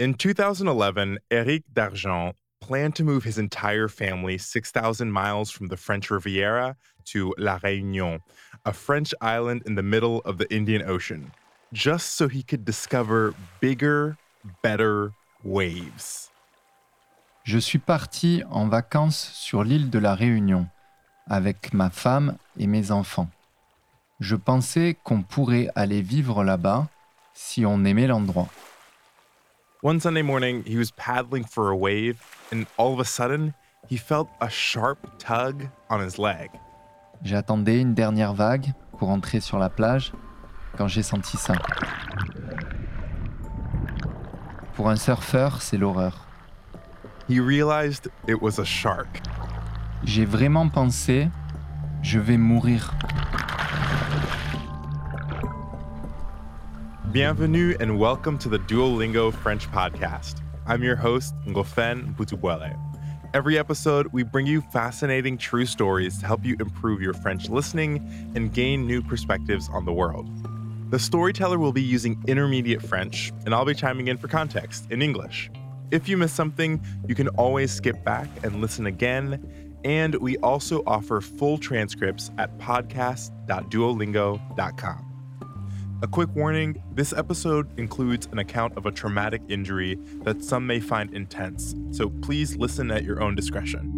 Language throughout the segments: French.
In 2011, Eric Dargent planned to move his entire family 6,000 miles from the French Riviera to La Réunion, a French island in the middle of the Indian Ocean, just so he could discover bigger, better waves. Je suis parti en vacances sur l'île de la Réunion avec ma femme et mes enfants. Je pensais qu'on pourrait aller vivre là-bas si on aimait l'endroit. One Sunday morning, he was paddling for a wave, and all of a sudden, he felt a sharp tug on his leg. J'attendais une dernière vague pour entrer sur la plage quand j'ai senti ça. Pour un surfeur, c'est l'horreur. He realized it was a shark. J'ai vraiment pensé, je vais mourir. Bienvenue and welcome to the Duolingo French podcast. I'm your host, Ngofen Butubuele. Every episode, we bring you fascinating true stories to help you improve your French listening and gain new perspectives on the world. The storyteller will be using intermediate French, and I'll be chiming in for context in English. If you miss something, you can always skip back and listen again. And we also offer full transcripts at podcast.duolingo.com. A quick warning this episode includes an account of a traumatic injury that some may find intense, so please listen at your own discretion.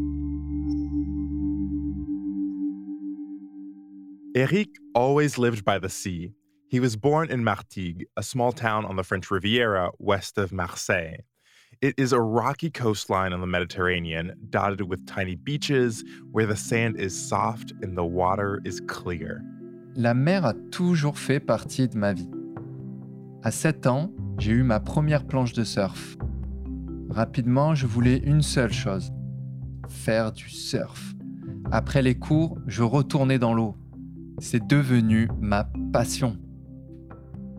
Eric always lived by the sea. He was born in Martigues, a small town on the French Riviera west of Marseille. It is a rocky coastline on the Mediterranean, dotted with tiny beaches where the sand is soft and the water is clear. La mer a toujours fait partie de ma vie. À 7 ans, j'ai eu ma première planche de surf. Rapidement, je voulais une seule chose, faire du surf. Après les cours, je retournais dans l'eau. C'est devenu ma passion.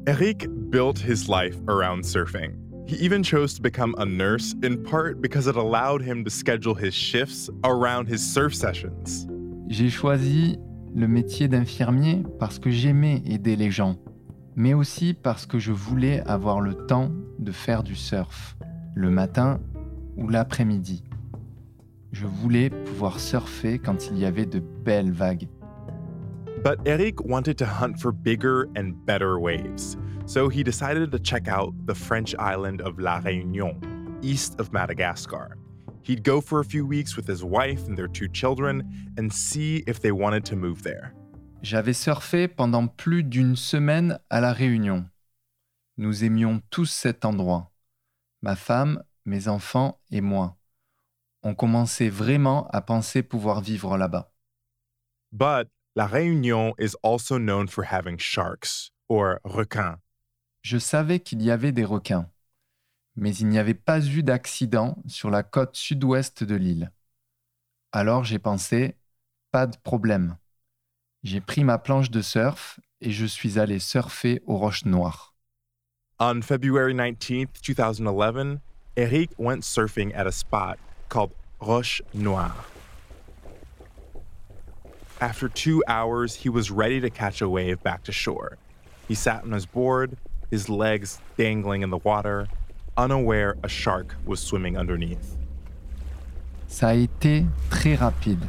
Eric built his life around surfing. He even chose to become a nurse in part because it allowed him to schedule his shifts around his surf sessions. J'ai choisi le métier d'infirmier parce que j'aimais aider les gens, mais aussi parce que je voulais avoir le temps de faire du surf, le matin ou l'après-midi. Je voulais pouvoir surfer quand il y avait de belles vagues. But Eric wanted to hunt for bigger and better waves, so he decided to check out the French island of La Réunion, east of Madagascar. He'd go for a few weeks with his wife and their two children and see if they wanted to move there. J'avais surfé pendant plus d'une semaine à La Réunion. Nous aimions tous cet endroit. Ma femme, mes enfants et moi. On commençait vraiment à penser pouvoir vivre là-bas. But La Réunion is also known for having sharks, or requins. Je savais qu'il y avait des requins mais il n'y avait pas eu d'accident sur la côte sud-ouest de l'île. Alors j'ai pensé, pas de problème. J'ai pris ma planche de surf et je suis allé surfer aux roches noires. On February 19, 2011, Eric went surfing at a spot called Roche Noire. After two hours, he was ready to catch a wave back to shore. He sat on his board, his legs dangling in the water, unaware a shark was swimming underneath. Ça a été très rapide.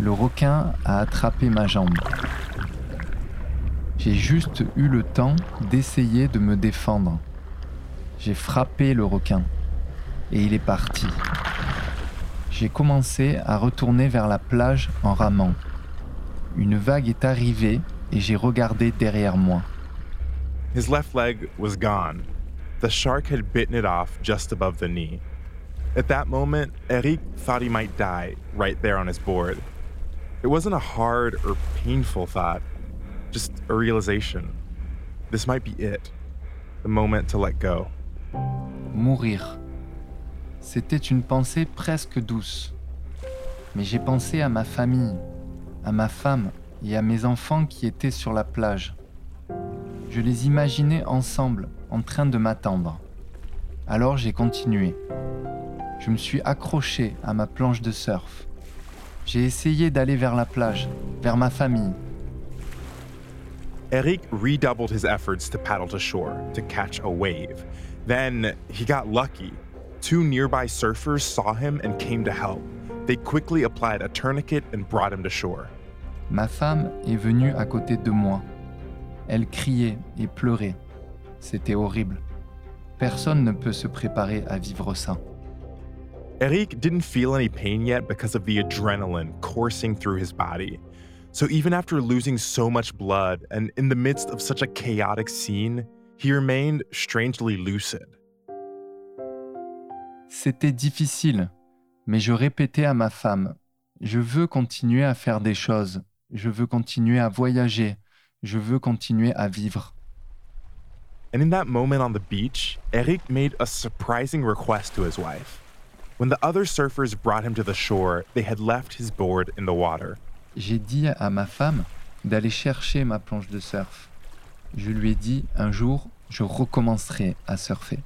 Le requin a attrapé ma jambe. J'ai juste eu le temps d'essayer de me défendre. J'ai frappé le requin et il est parti. J'ai commencé à retourner vers la plage en ramant. Une vague est arrivée et j'ai regardé derrière moi. His left leg was gone, the shark had bitten it off just above the knee. At that moment, Eric thought he might die right there on his board. It wasn't a hard or painful thought, just a realization. This might be it, the moment to let go. Mourir. C'était une pensée presque douce. Mais j'ai pensé à ma famille, à ma femme et à mes enfants qui étaient sur la plage. Je les imaginais ensemble, en train de m'attendre. Alors j'ai continué. Je me suis accroché à ma planche de surf. J'ai essayé d'aller vers la plage, vers ma famille. Eric redoubled his efforts to paddle to shore to catch a wave. Then he got lucky. Two nearby surfers saw him and came to help. They quickly applied a tourniquet and brought him to shore. Ma femme est venue à côté de moi. Elle criait et pleurait. C'était horrible. Personne ne peut se préparer à vivre ça. Eric didn't feel any pain yet because of the adrenaline coursing through his body. So even after losing so much blood and in the midst of such a chaotic scene, he remained strangely lucid. C'était difficile, mais je répétais à ma femme, je veux continuer à faire des choses, je veux continuer à voyager, je veux continuer à vivre. And in that moment on the beach, Eric made a surprising request to his wife. When the other surfers brought him to the shore, they had left his board in the water. J'ai dit à ma femme d'aller chercher ma planche de surf. Je lui ai dit un jour, je recommencerai à surfer.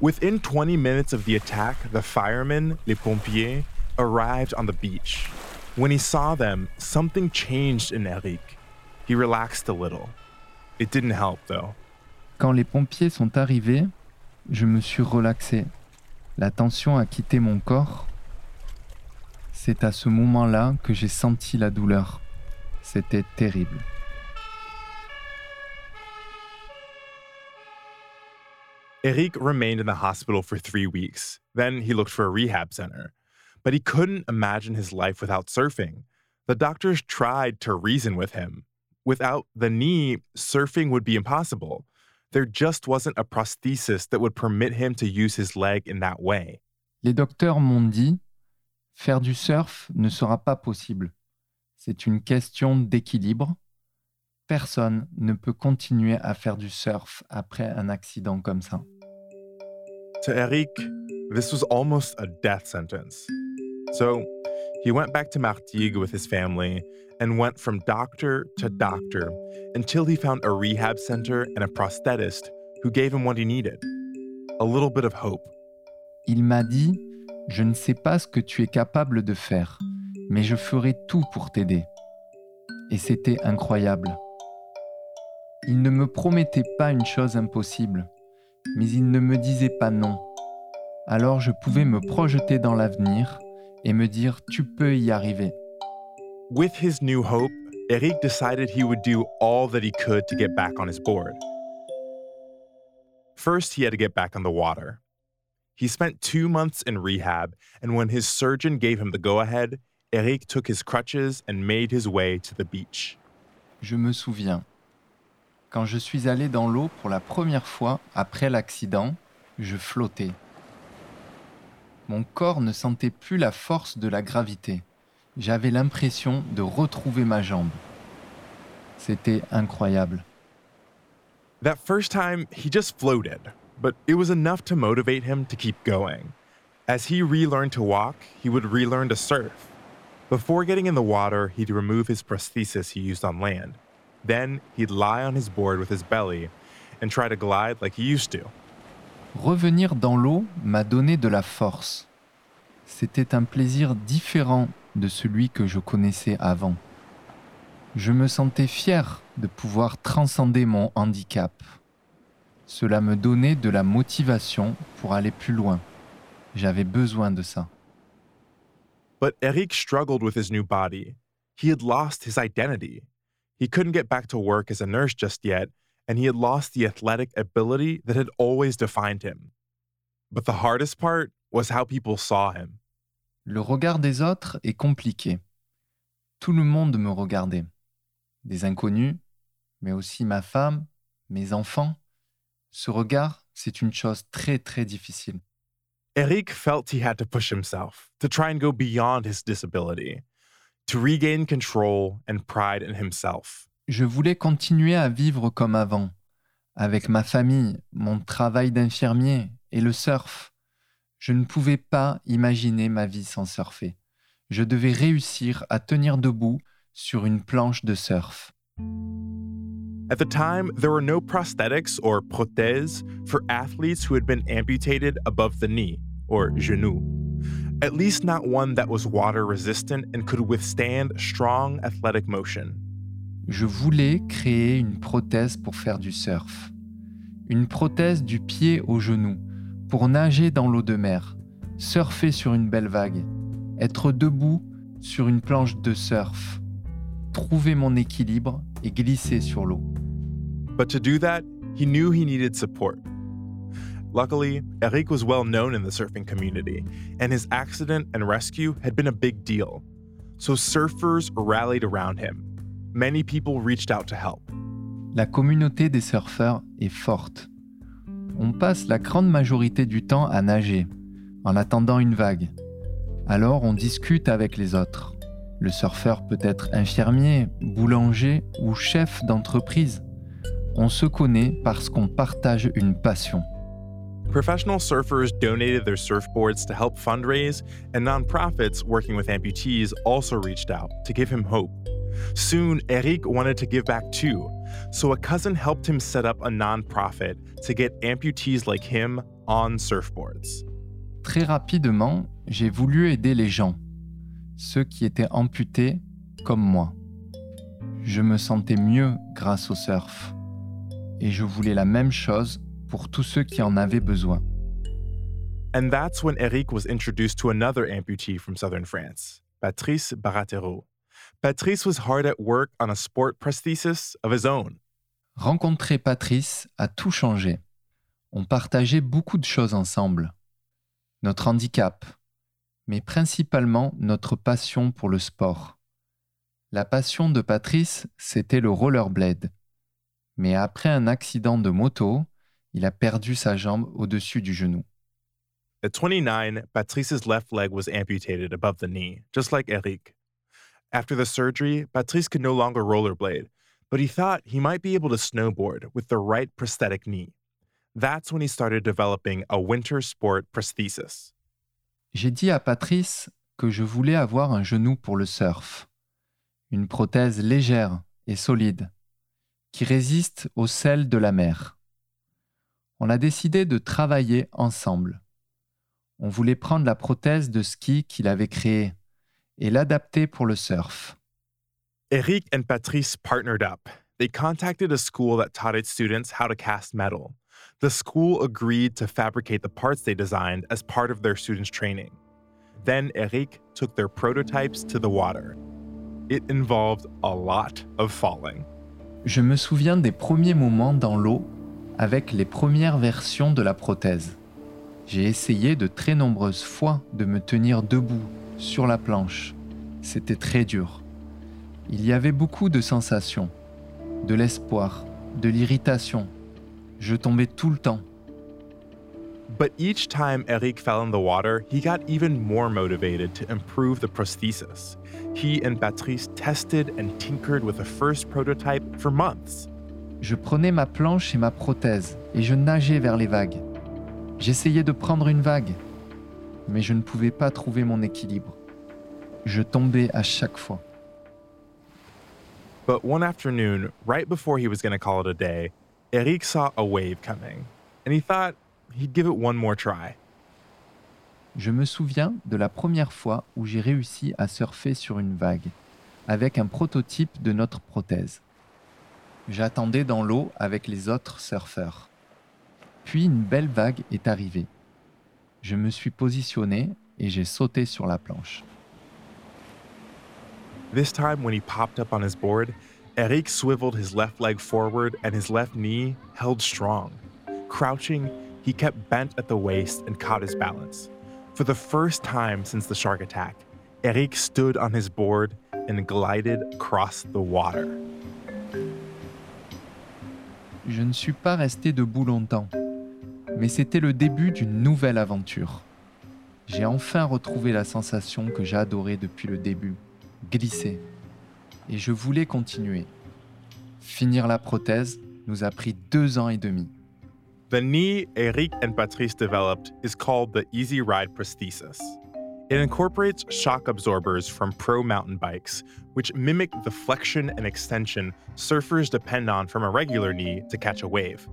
Within 20 minutes of the attack, the firemen, les pompiers, arrived on the beach. When he saw them, something changed in Eric. He relaxed a little. It didn't help, though. Quand les pompiers sont arrivés, je me suis relaxé. La tension a quitté mon corps. C'est à ce moment-là que j'ai senti la douleur. C'était terrible. Eric remained in the hospital for three weeks. Then he looked for a rehab center. But he couldn't imagine his life without surfing. The doctors tried to reason with him. Without the knee, surfing would be impossible. There just wasn't a prosthesis that would permit him to use his leg in that way. Les docteurs m'ont dit, faire du surf ne sera pas possible. C'est une question d'équilibre. Personne ne peut continuer à faire du surf après un accident comme ça. To Eric, this was almost a death sentence. So he went back to Martigues with his family and went from doctor to doctor until he found a rehab center and a prosthetist who gave him what he needed a little bit of hope. Il m'a dit, je ne sais pas ce que tu es capable de faire, mais je ferai tout pour t'aider. Et c'était incroyable. Il ne me promettait pas une chose impossible, mais il ne me disait pas non. Alors je pouvais me projeter dans l'avenir et me dire tu peux y arriver. With his new hope, Eric decided he would do all that he could to get back on his board. First, he had to get back on the water. He spent two months in rehab, and when his surgeon gave him the go ahead, Eric took his crutches and made his way to the beach. Je me souviens. Quand je suis allé dans l'eau pour la première fois après l'accident, je flottais. Mon corps ne sentait plus la force de la gravité. J'avais l'impression de retrouver ma jambe. C'était incroyable. That first time, he just floated, but it was enough to motivate him to keep going. As he relearned to walk, he would relearn to surf. Before getting in the water, he'd remove his prosthesis he used on land. Then he'd lie on his board with his belly and try to glide like he used to. Revenir dans l'eau m'a donné de la force. C'était un plaisir différent de celui que je connaissais avant. Je me sentais fier de pouvoir transcender mon handicap. Cela me donnait de la motivation pour aller plus loin. J'avais besoin de ça. But Eric struggled with his new body. He had lost his identity. He couldn't get back to work as a nurse just yet, and he had lost the athletic ability that had always defined him. But the hardest part was how people saw him. Le regard des autres est compliqué. Tout le monde me regardait. Des inconnus, mais aussi ma femme, mes enfants. Ce regard, c'est une chose très très difficile. Eric felt he had to push himself to try and go beyond his disability, to regain control and pride in himself. Je voulais continuer à vivre comme avant, avec ma famille, mon travail d'infirmier et le surf. Je ne pouvais pas imaginer ma vie sans surfer. Je devais réussir à tenir debout sur une planche de surf. At the time, there were no prosthetics or prothèses for athletes who had been amputated above the knee, or genou. At least not one that was water resistant and could withstand strong athletic motion. Je voulais créer une prothèse pour faire du surf. une prothèse du pied au genou pour nager dans l'eau de mer, surfer sur une belle vague, être debout sur une planche de surf, trouver mon équilibre et glisser sur l'eau. But to do that, he knew he needed support. Luckily, Eric was well known in the surfing community, and his accident and rescue had been a big deal. So surfers rallied around him. Many people reached out to help. La communauté des surfeurs est forte. On passe la grande majorité du temps à nager, en attendant une vague. Alors on discute avec les autres. Le surfeur peut être infirmier, boulanger ou chef d'entreprise. On se connaît parce qu'on partage une passion. Professional surfers donated their surfboards to help fundraise, and nonprofits working with amputees also reached out to give him hope. Soon, Eric wanted to give back too, so a cousin helped him set up a nonprofit to get amputees like him on surfboards. Très rapidement, j'ai voulu aider les gens, ceux qui étaient amputés comme moi. Je me sentais mieux grâce au surf. Et je voulais la même chose pour tous ceux qui en avaient besoin. And that's when Eric was introduced to another amputee from southern France, Patrice Baratero. Patrice was hard at work on a sport prosthesis of his own. Rencontrer Patrice a tout changé. On partageait beaucoup de choses ensemble. Notre handicap, mais principalement notre passion pour le sport. La passion de Patrice, c'était le rollerblade. Mais après un accident de moto, il a perdu sa jambe au-dessus du genou. At 29, Patrice's left leg was amputated above the knee, just like Eric. After the surgery, Patrice could no longer rollerblade, but he thought he might be able to snowboard with the right prosthetic knee. That's when he started developing a winter sport prosthesis. J'ai dit à Patrice que je voulais avoir un genou pour le surf. Une prothèse légère et solide, qui résiste au sel de la mer. On a décidé de travailler ensemble. On voulait prendre la prothèse de ski qu'il avait créée et l'adapter pour le surf. Eric and Patrice partnered up. They contacted a school that taught its students how to cast metal. The school agreed to fabricate the parts they designed as part of their students' training. Then Eric took their prototypes to the water. It involved a lot of falling. Je me souviens des premiers moments dans l'eau avec les premières versions de la prothèse. J'ai essayé de très nombreuses fois de me tenir debout sur la planche. C'était très dur. Il y avait beaucoup de sensations, de l'espoir, de l'irritation. Je tombais tout le temps. But each time Eric fell in the water, he got even more motivated to improve the prosthesis. He and Patrice tested and tinkered with the first prototype for months. Je prenais ma planche et ma prothèse et je nageais vers les vagues. J'essayais de prendre une vague, mais je ne pouvais pas trouver mon équilibre. Je tombais à chaque fois. But one afternoon, right before he was going to call it a day, Eric saw a wave coming, and he thought he'd give it one more try. Je me souviens de la première fois où j'ai réussi à surfer sur une vague, avec un prototype de notre prothèse. J'attendais dans l'eau avec les autres surfeurs. Puis une belle vague est arrivée. Je me suis positionné et j'ai sauté sur la planche. This time, when he popped up on his board, Eric swiveled his left leg forward and his left knee held strong. Crouching, he kept bent at the waist and caught his balance. For the first time since the shark attack, Eric stood on his board and glided across the water. Je ne suis pas resté debout longtemps, mais c'était le début d'une nouvelle aventure. J'ai enfin retrouvé la sensation que j'adorais depuis le début, glisser. Et je voulais continuer. Finir la prothèse nous a pris deux ans et demi. The knee Eric and Patrice developed is called the Easy Ride Prosthesis. It incorporates shock absorbers from pro mountain bikes, which mimic the flexion and extension surfers depend on from a regular knee to catch a wave.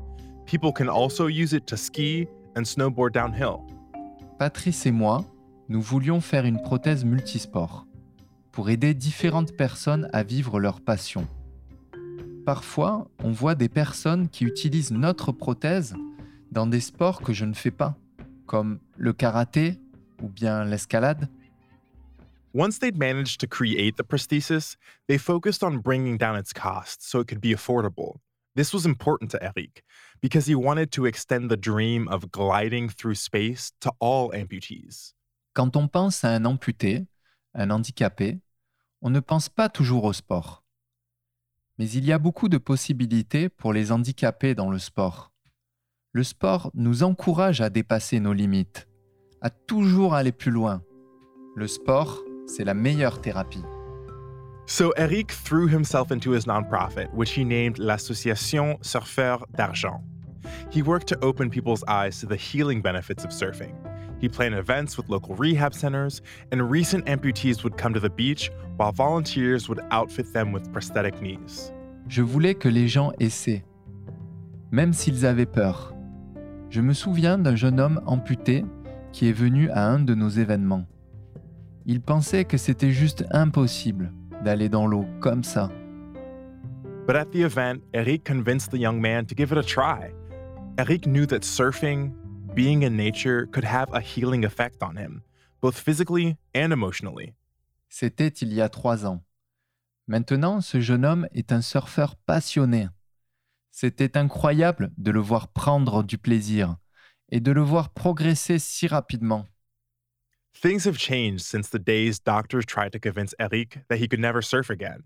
People can also use it to ski and snowboard downhill. Patrice et moi, nous voulions faire une prothèse multisport pour aider différentes personnes à vivre leur passion. Parfois, on voit des personnes qui utilisent notre prothèse dans des sports que je ne fais pas, comme le karaté ou bien l'escalade. Once they'd managed to create the prosthesis, they focused on bringing down its cost so it could be affordable. This was important to Eric because he wanted to extend the dream of gliding through space to all amputees. Quand on pense à un amputé, un handicapé, on ne pense pas toujours au sport. Mais il y a beaucoup de possibilités pour les handicapés dans le sport. Le sport nous encourage à dépasser nos limites, à toujours aller plus loin. Le sport, c'est la meilleure thérapie. So Eric threw himself into his nonprofit, which he named l'Association Surfeurs d'Argent. He worked to open people's eyes to the healing benefits of surfing. He planned events with local rehab centers, and recent amputees would come to the beach while volunteers would outfit them with prosthetic knees. Je voulais que les gens essaient, même s'ils avaient peur. Je me souviens d'un jeune homme amputé qui est venu à un de nos événements. Il pensait que c'était juste impossible d'aller dans l'eau comme ça. But at the event, Eric convinced the young man to give it a try. Eric knew that surfing, being in nature, could have a healing effect on him, both physically and emotionally. C'était il y a trois ans. Maintenant, ce jeune homme est un surfeur passionné. C'était incroyable de le voir prendre du plaisir et de le voir progresser si rapidement. Things have changed since the days doctors tried to convince Eric that he could never surf again.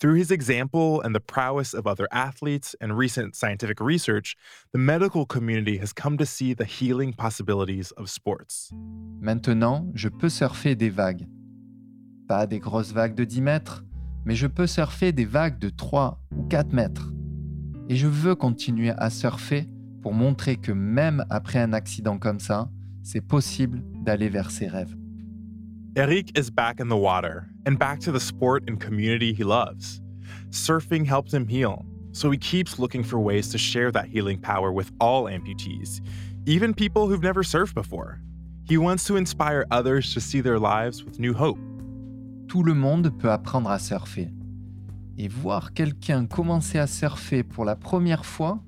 Through his example and the prowess of other athletes and recent scientific research, the medical community has come to see the healing possibilities of sports. Maintenant, je peux surfer des vagues. Pas des grosses vagues de 10 mètres, mais je peux surfer des vagues de 3 ou 4 mètres. Et je veux continuer à surfer pour montrer que même après un accident comme ça, c'est possible d'aller vers ses rêves. Eric is back in the water and back to the sport and community he loves. Surfing helped him heal, so he keeps looking for ways to share that healing power with all amputees, even people who've never surfed before. He wants to inspire others to see their lives with new hope. Tout le monde peut apprendre à surfer. Et voir quelqu'un commencer à surfer pour la première fois,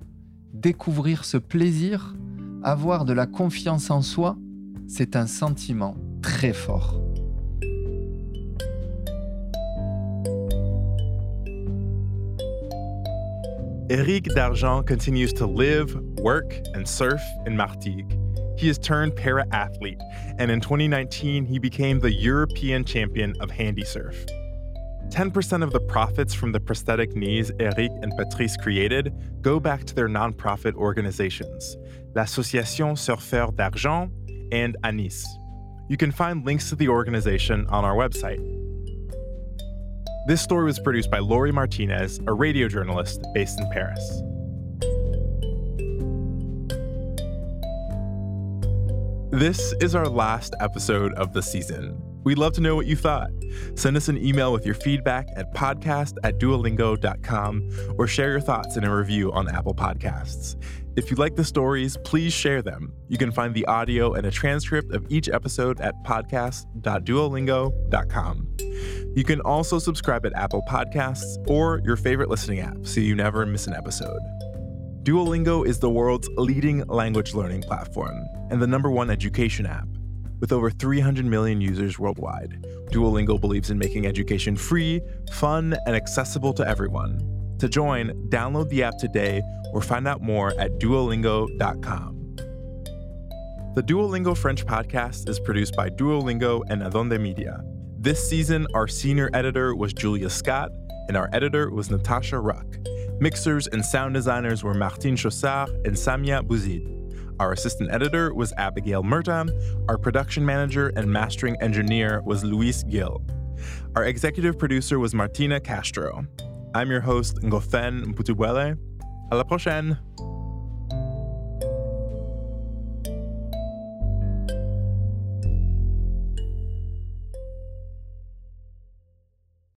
découvrir ce plaisir, avoir de la confiance en soi, c'est un sentiment très fort. Eric Dargent continues to live, work, and surf in Martigues. He has turned para athlete, and in 2019, he became the European champion of handy surf. 10% of the profits from the prosthetic knees Eric and Patrice created go back to their nonprofit organizations, l'Association Surfeurs d'Argent and Anis. You can find links to the organization on our website. This story was produced by Laurie Martinez, a radio journalist based in Paris. This is our last episode of the season. We'd love to know what you thought. Send us an email with your feedback at podcast at duolingo.com or share your thoughts in a review on Apple Podcasts. If you like the stories, please share them. You can find the audio and a transcript of each episode at podcast.duolingo.com. You can also subscribe at Apple Podcasts or your favorite listening app so you never miss an episode. Duolingo is the world's leading language learning platform and the number one education app. With over 300 million users worldwide, Duolingo believes in making education free, fun, and accessible to everyone. To join, download the app today or find out more at duolingo.com. The Duolingo French podcast is produced by Duolingo and Adonde Media. This season, our senior editor was Julia Scott, and our editor was Natasha Ruck. Mixers and sound designers were Martine Chaussard and Samia Bouzid. Our assistant editor was Abigail Murta. Our production manager and mastering engineer was Luis Gill. Our executive producer was Martina Castro. I'm your host, Ngofen Mputubuele. À la prochaine!